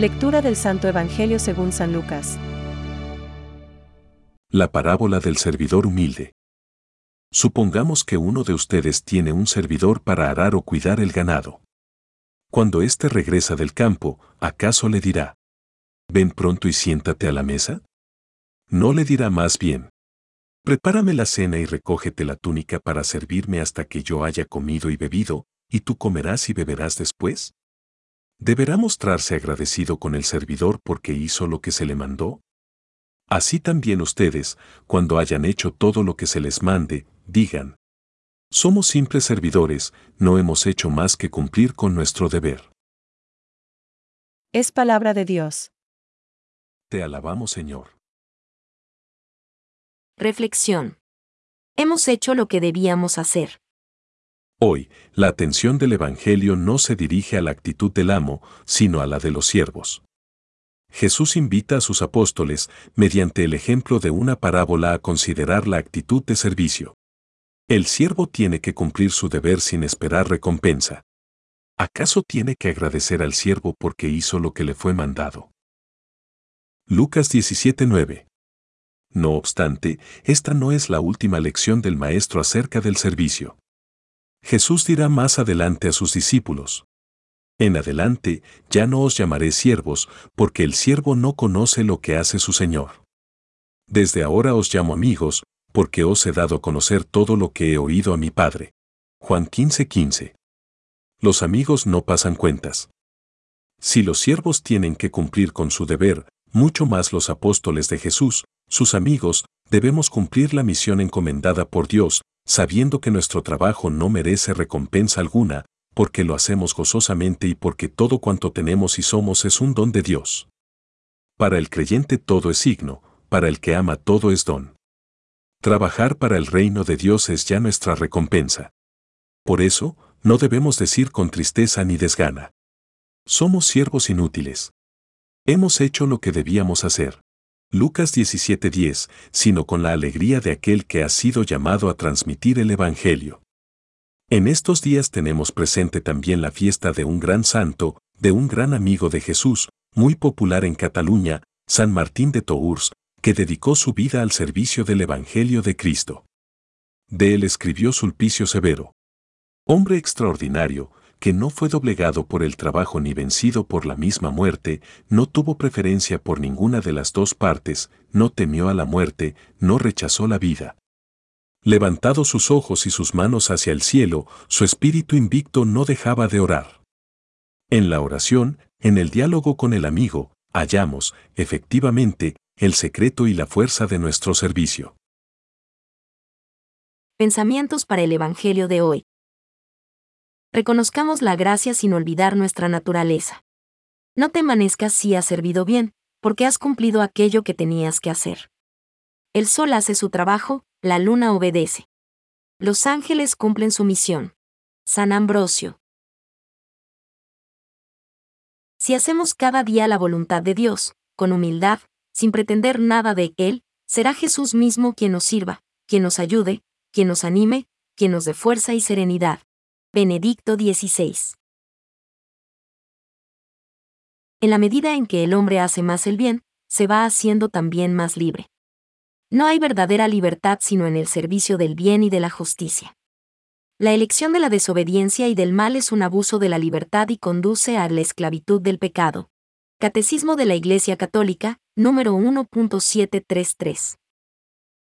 Lectura del Santo Evangelio según San Lucas. La parábola del servidor humilde. Supongamos que uno de ustedes tiene un servidor para arar o cuidar el ganado. Cuando éste regresa del campo, ¿acaso le dirá, ven pronto y siéntate a la mesa? No le dirá más bien, prepárame la cena y recógete la túnica para servirme hasta que yo haya comido y bebido, y tú comerás y beberás después. ¿Deberá mostrarse agradecido con el servidor porque hizo lo que se le mandó? Así también ustedes, cuando hayan hecho todo lo que se les mande, digan, somos simples servidores, no hemos hecho más que cumplir con nuestro deber. Es palabra de Dios. Te alabamos Señor. Reflexión. Hemos hecho lo que debíamos hacer. Hoy, la atención del Evangelio no se dirige a la actitud del amo, sino a la de los siervos. Jesús invita a sus apóstoles, mediante el ejemplo de una parábola, a considerar la actitud de servicio. El siervo tiene que cumplir su deber sin esperar recompensa. ¿Acaso tiene que agradecer al siervo porque hizo lo que le fue mandado? Lucas 17:9 No obstante, esta no es la última lección del Maestro acerca del servicio. Jesús dirá más adelante a sus discípulos, En adelante ya no os llamaré siervos, porque el siervo no conoce lo que hace su Señor. Desde ahora os llamo amigos, porque os he dado a conocer todo lo que he oído a mi Padre. Juan 15:15. Los amigos no pasan cuentas. Si los siervos tienen que cumplir con su deber, mucho más los apóstoles de Jesús, sus amigos, debemos cumplir la misión encomendada por Dios, sabiendo que nuestro trabajo no merece recompensa alguna, porque lo hacemos gozosamente y porque todo cuanto tenemos y somos es un don de Dios. Para el creyente todo es signo, para el que ama todo es don. Trabajar para el reino de Dios es ya nuestra recompensa. Por eso, no debemos decir con tristeza ni desgana. Somos siervos inútiles. Hemos hecho lo que debíamos hacer. Lucas 17:10, sino con la alegría de aquel que ha sido llamado a transmitir el Evangelio. En estos días tenemos presente también la fiesta de un gran santo, de un gran amigo de Jesús, muy popular en Cataluña, San Martín de Tours, que dedicó su vida al servicio del Evangelio de Cristo. De él escribió Sulpicio Severo. Hombre extraordinario, que no fue doblegado por el trabajo ni vencido por la misma muerte, no tuvo preferencia por ninguna de las dos partes, no temió a la muerte, no rechazó la vida. Levantado sus ojos y sus manos hacia el cielo, su espíritu invicto no dejaba de orar. En la oración, en el diálogo con el amigo, hallamos, efectivamente, el secreto y la fuerza de nuestro servicio. Pensamientos para el Evangelio de hoy. Reconozcamos la gracia sin olvidar nuestra naturaleza. No te amanezcas si has servido bien, porque has cumplido aquello que tenías que hacer. El sol hace su trabajo, la luna obedece. Los ángeles cumplen su misión. San Ambrosio. Si hacemos cada día la voluntad de Dios, con humildad, sin pretender nada de Él, será Jesús mismo quien nos sirva, quien nos ayude, quien nos anime, quien nos dé fuerza y serenidad. Benedicto XVI. En la medida en que el hombre hace más el bien, se va haciendo también más libre. No hay verdadera libertad sino en el servicio del bien y de la justicia. La elección de la desobediencia y del mal es un abuso de la libertad y conduce a la esclavitud del pecado. Catecismo de la Iglesia Católica, número 1.733.